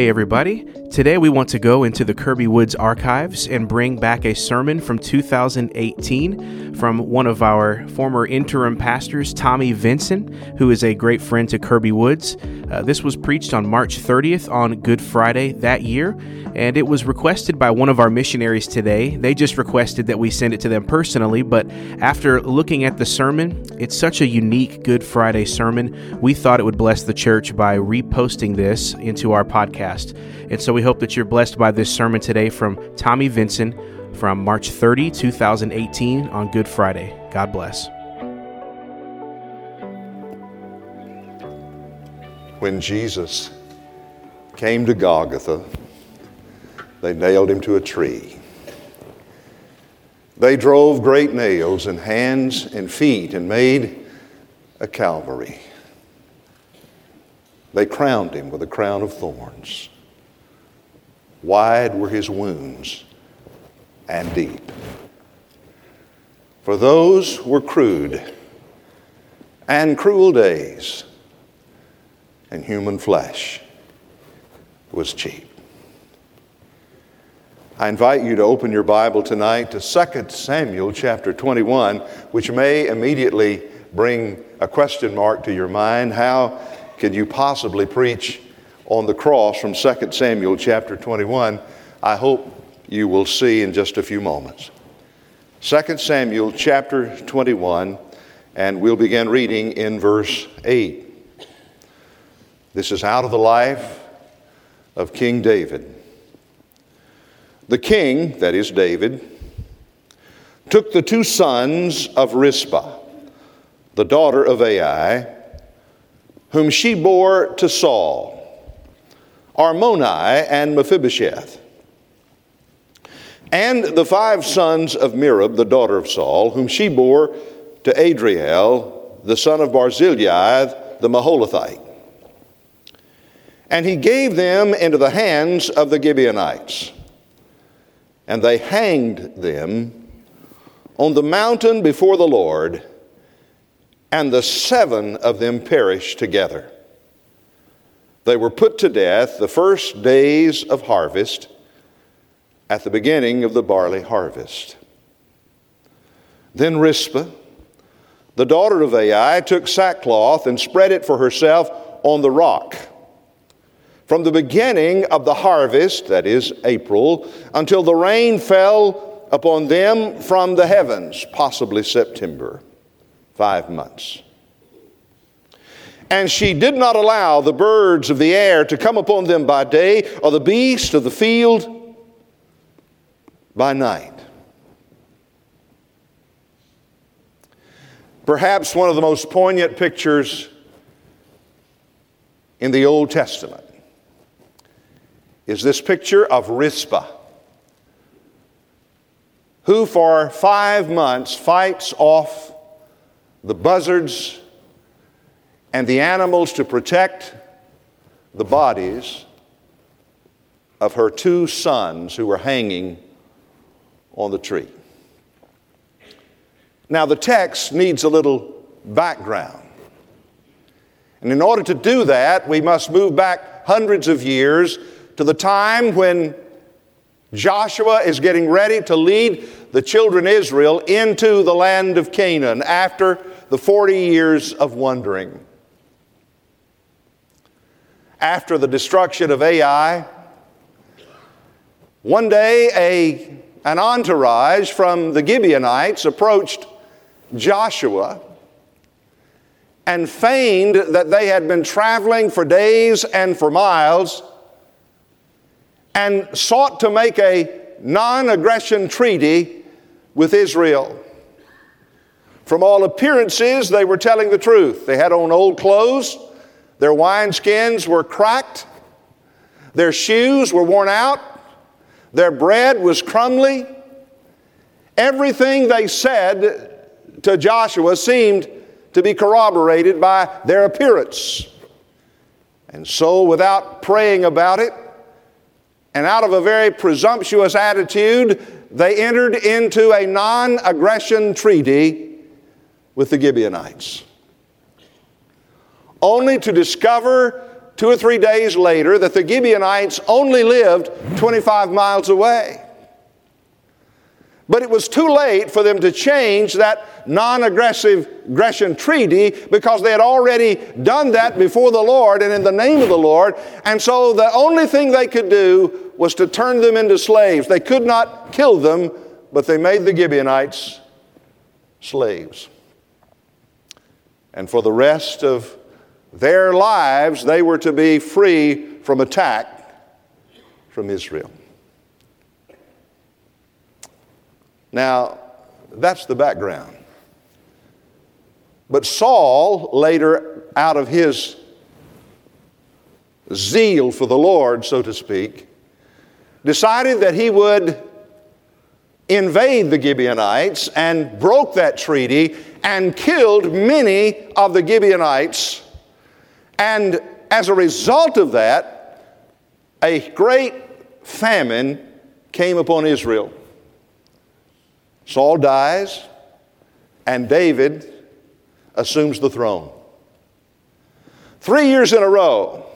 Hey, everybody. Today we want to go into the Kirby Woods archives and bring back a sermon from 2018 from one of our former interim pastors, Tommy Vinson, who is a great friend to Kirby Woods. Uh, this was preached on March 30th on Good Friday that year, and it was requested by one of our missionaries today. They just requested that we send it to them personally, but after looking at the sermon, it's such a unique Good Friday sermon, we thought it would bless the church by reposting this into our podcast. And so we hope that you're blessed by this sermon today from Tommy Vinson from March 30, 2018 on Good Friday. God bless. When Jesus came to Golgotha, they nailed him to a tree. They drove great nails in hands and feet and made a Calvary. They crowned him with a crown of thorns. Wide were his wounds and deep. For those were crude and cruel days, and human flesh was cheap. I invite you to open your Bible tonight to 2 Samuel chapter 21, which may immediately bring a question mark to your mind. How could you possibly preach on the cross from 2 Samuel chapter 21, I hope you will see in just a few moments. 2 Samuel chapter 21, and we'll begin reading in verse 8. This is out of the life of King David. The king, that is David, took the two sons of Rizpah, the daughter of Ai, whom she bore to Saul Armoni and Mephibosheth. And the five sons of Merab, the daughter of Saul, whom she bore to Adriel, the son of Barzillai, the Meholathite. And he gave them into the hands of the Gibeonites. And they hanged them on the mountain before the Lord, and the seven of them perished together. They were put to death the first days of harvest at the beginning of the barley harvest. Then Rizpah, the daughter of Ai, took sackcloth and spread it for herself on the rock. From the beginning of the harvest, that is April, until the rain fell upon them from the heavens, possibly September, five months. And she did not allow the birds of the air to come upon them by day, or the beasts of the field by night. Perhaps one of the most poignant pictures in the Old Testament is this picture of Rizpah, who for five months fights off the buzzards and the animals to protect the bodies of her two sons who were hanging on the tree. Now, the text needs a little background. And in order to do that, we must move back hundreds of years to the time when Joshua is getting ready to lead the children Israel into the land of Canaan after the 40 years of wandering after the destruction of Ai, one day a, an entourage from the Gibeonites approached Joshua and feigned that they had been traveling for days and for miles and sought to make a non aggression treaty with Israel. From all appearances, they were telling the truth. They had on old clothes, their wineskins were cracked, their shoes were worn out, their bread was crumbly. Everything they said to Joshua seemed to be corroborated by their appearance. And so, without praying about it, and out of a very presumptuous attitude, they entered into a non aggression treaty with the Gibeonites, only to discover two or three days later that the Gibeonites only lived 25 miles away. But it was too late for them to change that non aggressive aggression treaty because they had already done that before the Lord and in the name of the Lord. And so the only thing they could do was to turn them into slaves. They could not kill them, but they made the Gibeonites slaves. And for the rest of their lives, they were to be free from attack from Israel. Now, that's the background. But Saul, later, out of his zeal for the Lord, so to speak, decided that he would invade the Gibeonites and broke that treaty and killed many of the Gibeonites. And as a result of that, a great famine came upon Israel. Saul dies, and David assumes the throne. Three years in a row,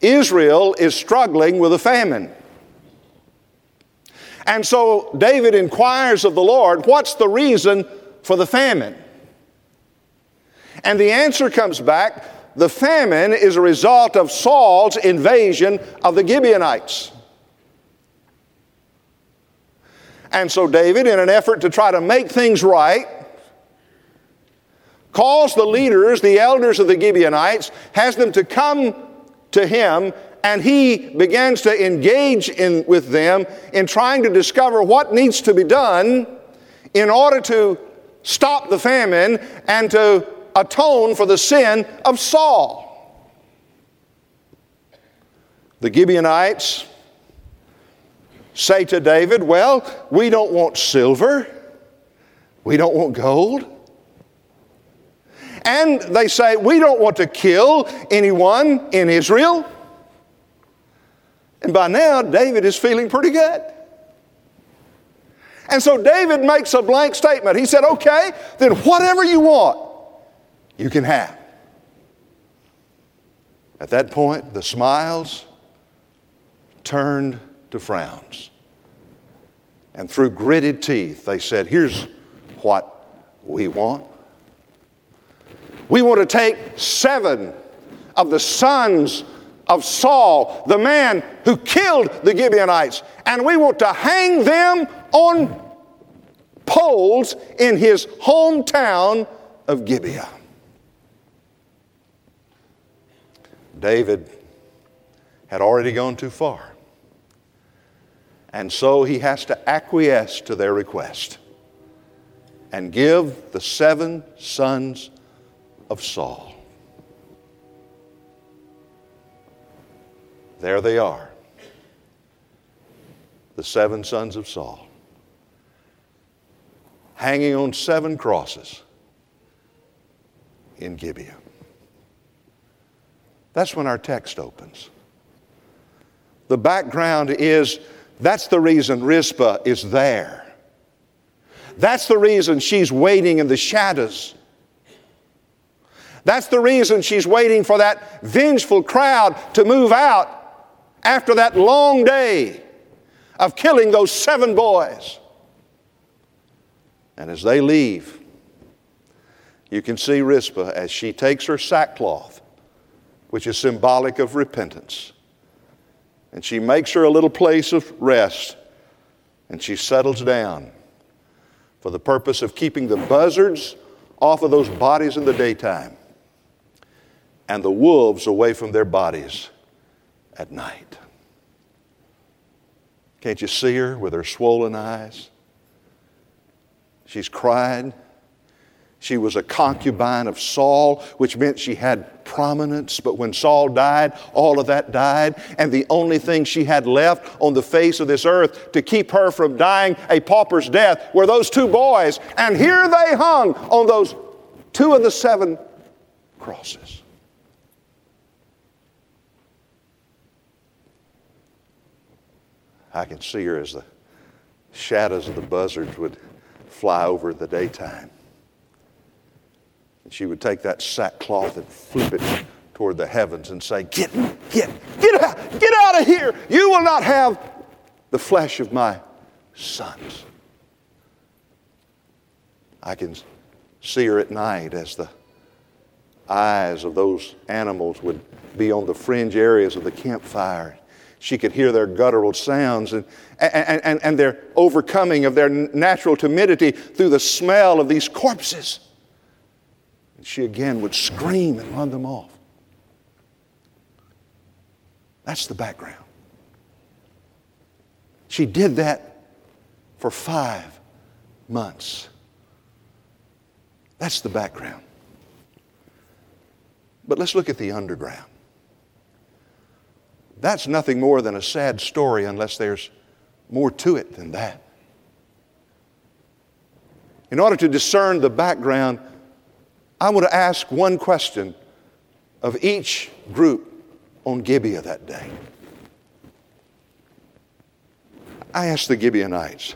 Israel is struggling with a famine. And so David inquires of the Lord, What's the reason for the famine? And the answer comes back the famine is a result of Saul's invasion of the Gibeonites. And so David, in an effort to try to make things right, calls the leaders, the elders of the Gibeonites, has them to come to him, and he begins to engage in, with them in trying to discover what needs to be done in order to stop the famine and to atone for the sin of Saul. The Gibeonites say to David, Well, we don't want silver, we don't want gold. And they say, We don't want to kill anyone in Israel. And by now, David is feeling pretty good. And so David makes a blank statement. He said, Okay, then whatever you want, you can have. At that point, the smiles turned to frowns. And through gritted teeth, they said, Here's what we want. We want to take seven of the sons of Saul, the man who killed the Gibeonites, and we want to hang them on poles in his hometown of Gibeah. David had already gone too far. And so he has to acquiesce to their request and give the seven sons of Saul. There they are, the seven sons of Saul, hanging on seven crosses in Gibeah. That's when our text opens. The background is that's the reason Rizpah is there. That's the reason she's waiting in the shadows. That's the reason she's waiting for that vengeful crowd to move out after that long day of killing those seven boys. And as they leave, you can see Rizpah as she takes her sackcloth, which is symbolic of repentance, and she makes her a little place of rest and she settles down for the purpose of keeping the buzzards off of those bodies in the daytime and the wolves away from their bodies at night. Can't you see her with her swollen eyes? She's crying. She was a concubine of Saul, which meant she had prominence. But when Saul died, all of that died. And the only thing she had left on the face of this earth to keep her from dying a pauper's death were those two boys. And here they hung on those two of the seven crosses. I can see her as the shadows of the buzzards would fly over the daytime. And she would take that sackcloth and flip it toward the heavens and say, Get, get, get out, get out of here. You will not have the flesh of my sons. I can see her at night as the eyes of those animals would be on the fringe areas of the campfire. She could hear their guttural sounds and, and, and, and their overcoming of their natural timidity through the smell of these corpses. She again would scream and run them off. That's the background. She did that for five months. That's the background. But let's look at the underground. That's nothing more than a sad story unless there's more to it than that. In order to discern the background, I want to ask one question of each group on Gibeah that day. I asked the Gibeonites,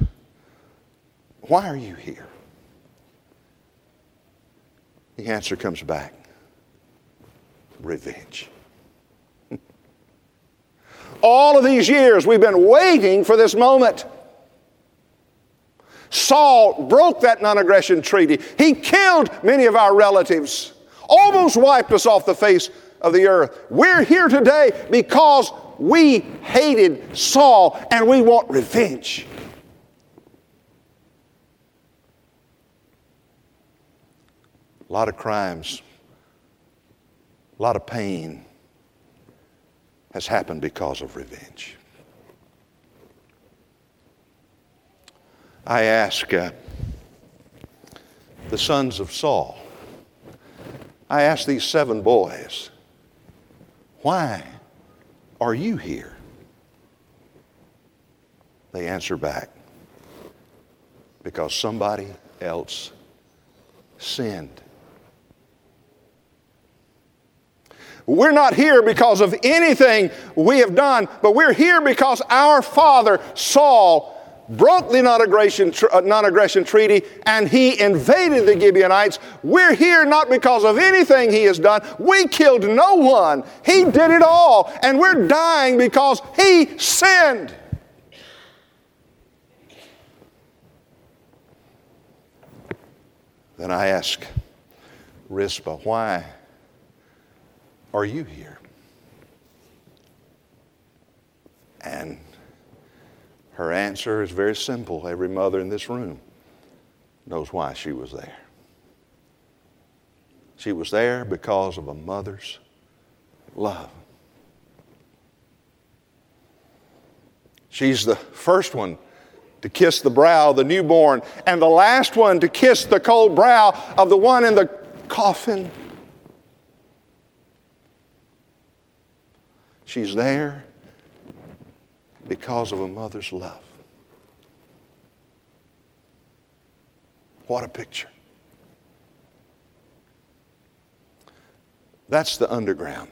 Why are you here? The answer comes back revenge. All of these years, we've been waiting for this moment. Saul broke that non aggression treaty. He killed many of our relatives, almost wiped us off the face of the earth. We're here today because we hated Saul and we want revenge. A lot of crimes, a lot of pain has happened because of revenge. I ask uh, the sons of Saul, I ask these seven boys, why are you here? They answer back, because somebody else sinned. We're not here because of anything we have done, but we're here because our father, Saul, broke the non-aggression, uh, non-aggression treaty and he invaded the Gibeonites. We're here not because of anything he has done. We killed no one. He did it all. And we're dying because he sinned. Then I ask Rizpah, why are you here? And her answer is very simple. Every mother in this room knows why she was there. She was there because of a mother's love. She's the first one to kiss the brow of the newborn, and the last one to kiss the cold brow of the one in the coffin. She's there because of a mother's love. What a picture. That's the underground.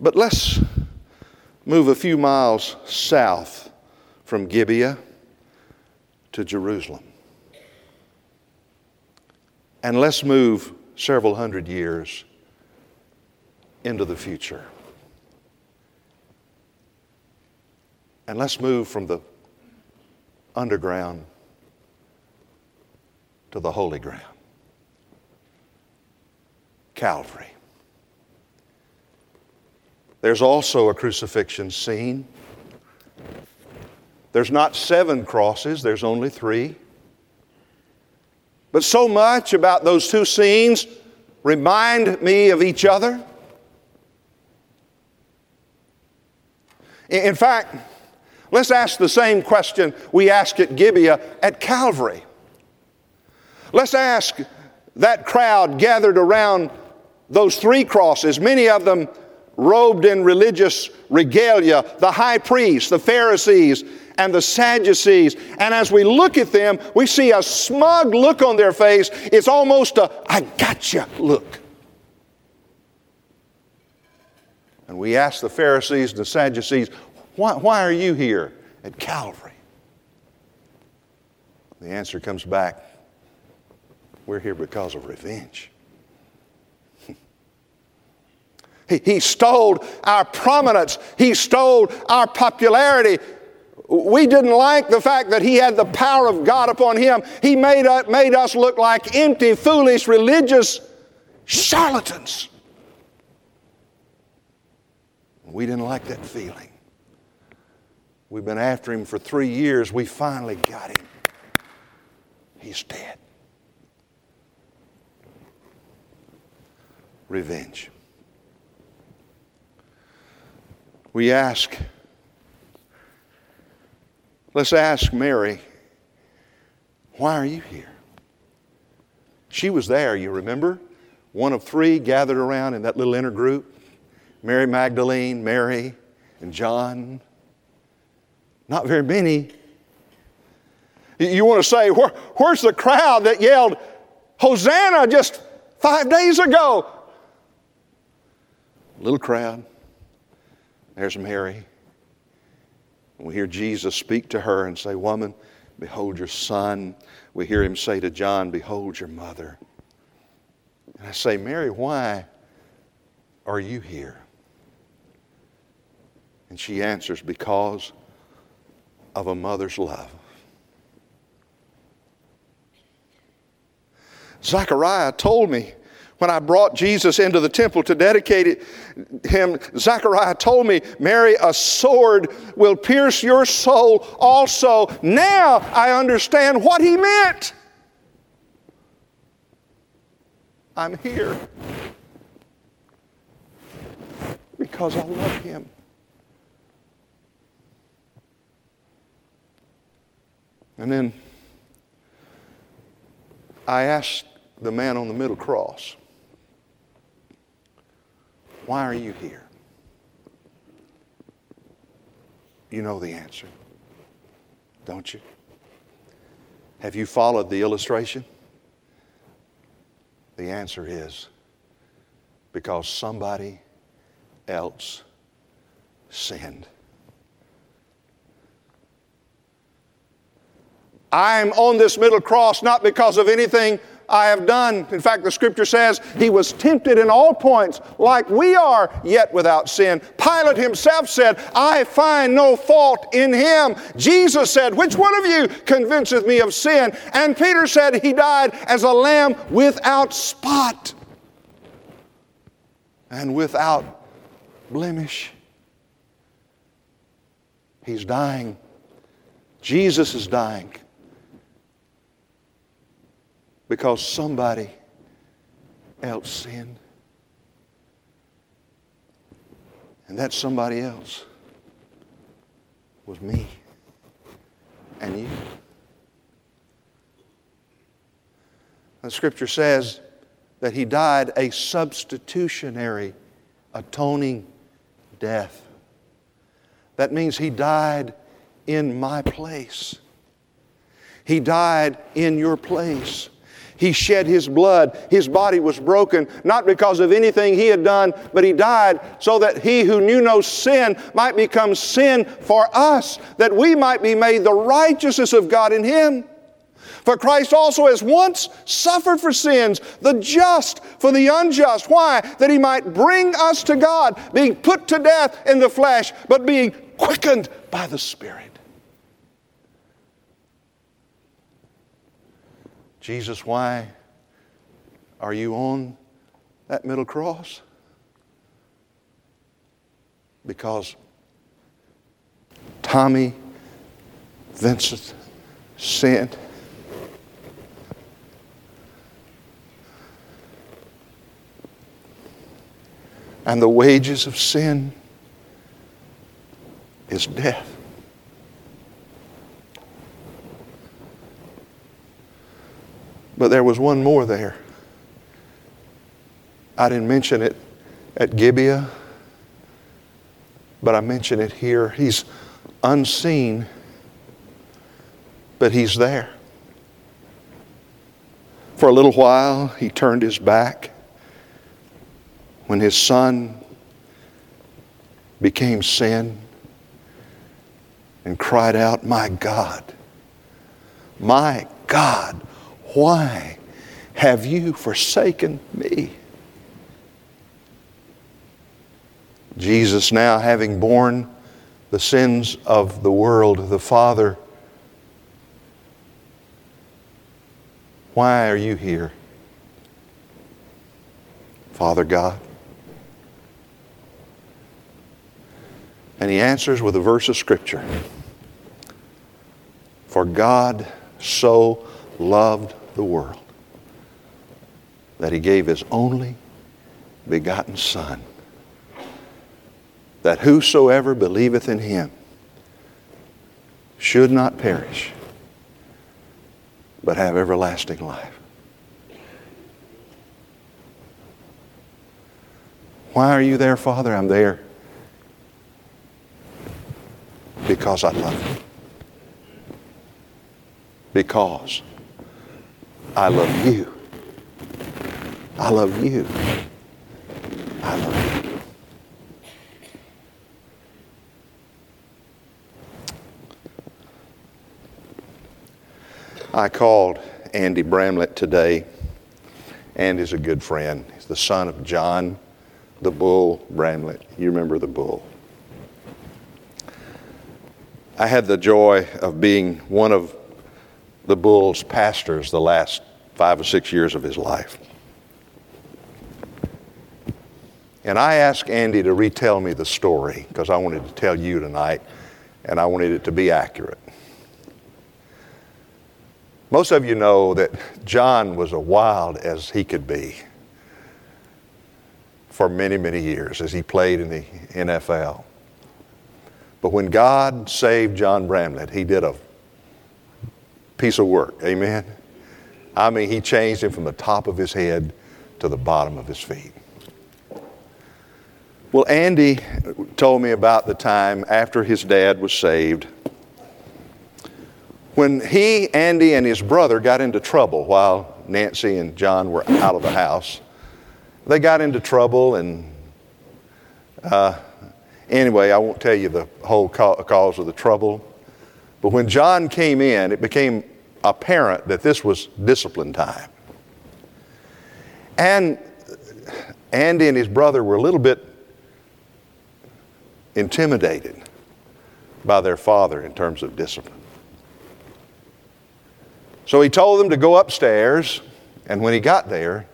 But let's move a few miles south from Gibeah to Jerusalem. And let's move several hundred years into the future. And let's move from the underground to the holy ground Calvary. There's also a crucifixion scene. There's not seven crosses, there's only three. But so much about those two scenes remind me of each other. In fact, let's ask the same question we asked at Gibeah at Calvary. Let's ask that crowd gathered around those three crosses, many of them robed in religious regalia, the high priests, the Pharisees, and the Sadducees. And as we look at them, we see a smug look on their face. It's almost a I gotcha look. And we ask the Pharisees and the Sadducees, why, why are you here at Calvary? The answer comes back we're here because of revenge. he, he stole our prominence, he stole our popularity. We didn't like the fact that he had the power of God upon him. He made, us, made us look like empty, foolish, religious charlatans. We didn't like that feeling. We've been after him for three years. We finally got him. He's dead. Revenge. We ask, let's ask Mary, why are you here? She was there, you remember? One of three gathered around in that little inner group Mary Magdalene, Mary, and John. Not very many. You want to say, Where, where's the crowd that yelled, Hosanna just five days ago? Little crowd. There's Mary. We hear Jesus speak to her and say, Woman, behold your son. We hear him say to John, Behold your mother. And I say, Mary, why are you here? And she answers, Because of a mother's love. Zechariah told me when I brought Jesus into the temple to dedicate him, Zechariah told me, Mary, a sword will pierce your soul also. Now I understand what he meant. I'm here because I love him. And then I asked the man on the middle cross, Why are you here? You know the answer, don't you? Have you followed the illustration? The answer is because somebody else sinned. I'm on this middle cross not because of anything I have done. In fact, the scripture says he was tempted in all points like we are, yet without sin. Pilate himself said, I find no fault in him. Jesus said, Which one of you convinceth me of sin? And Peter said, He died as a lamb without spot and without blemish. He's dying. Jesus is dying because somebody else sinned. And that somebody else was me and you. The scripture says that he died a substitutionary, atoning death. That means he died in my place. He died in your place. He shed his blood. His body was broken, not because of anything he had done, but he died so that he who knew no sin might become sin for us, that we might be made the righteousness of God in him. For Christ also has once suffered for sins, the just for the unjust. Why? That he might bring us to God, being put to death in the flesh, but being quickened by the Spirit. Jesus, why are you on that middle cross? Because Tommy Vinson sinned. And the wages of sin is death. But there was one more there. I didn't mention it at Gibeah, but I mention it here. He's unseen, but he's there. For a little while, he turned his back when his son became sin and cried out, My God, My God, why have you forsaken me? Jesus, now having borne the sins of the world, the Father, why are you here? Father God. And he answers with a verse of Scripture For God so loved the world that he gave his only begotten Son, that whosoever believeth in him should not perish, but have everlasting life. Why are you there, Father? I'm there because I love you. Because I love you. I love you. I love you. I called Andy Bramlett today. Andy's a good friend. He's the son of John the Bull Bramlett. You remember the bull. I had the joy of being one of the bull's pastors the last five or six years of his life. And I asked Andy to retell me the story because I wanted to tell you tonight and I wanted it to be accurate. Most of you know that John was as wild as he could be for many, many years as he played in the NFL. But when God saved John Bramlett, he did a piece of work. Amen. I mean, he changed him from the top of his head to the bottom of his feet. Well, Andy told me about the time after his dad was saved when he, Andy, and his brother got into trouble while Nancy and John were out of the house they got into trouble, and uh, anyway, I won't tell you the whole cause of the trouble. But when John came in, it became apparent that this was discipline time. And Andy and his brother were a little bit intimidated by their father in terms of discipline. So he told them to go upstairs, and when he got there,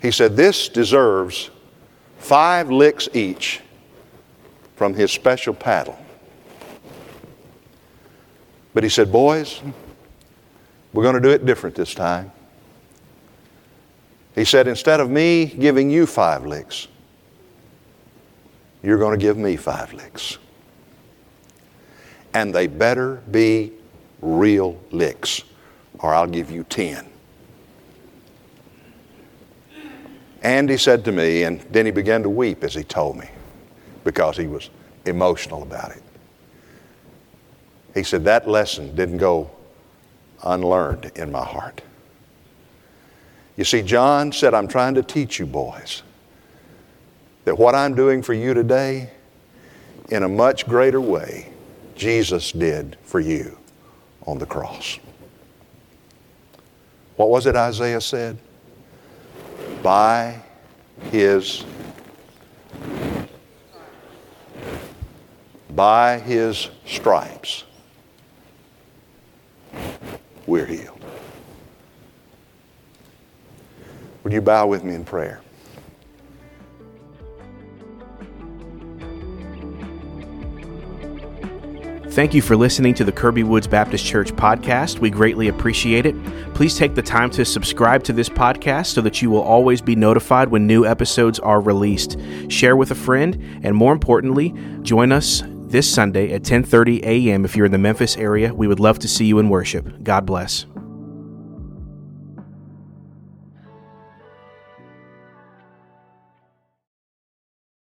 he said, This deserves five licks each from his special paddle. But he said, Boys, we're going to do it different this time. He said, Instead of me giving you five licks, you're going to give me five licks. And they better be real licks, or I'll give you ten. Andy said to me, and then he began to weep as he told me because he was emotional about it. He said, That lesson didn't go unlearned in my heart. You see, John said, I'm trying to teach you boys that what I'm doing for you today, in a much greater way, Jesus did for you on the cross. What was it Isaiah said? by his by his stripes we're healed. Would you bow with me in prayer? Thank you for listening to the Kirby Woods Baptist Church podcast. We greatly appreciate it. Please take the time to subscribe to this podcast so that you will always be notified when new episodes are released. Share with a friend, and more importantly, join us this Sunday at 10:30 a.m. if you're in the Memphis area. We would love to see you in worship. God bless.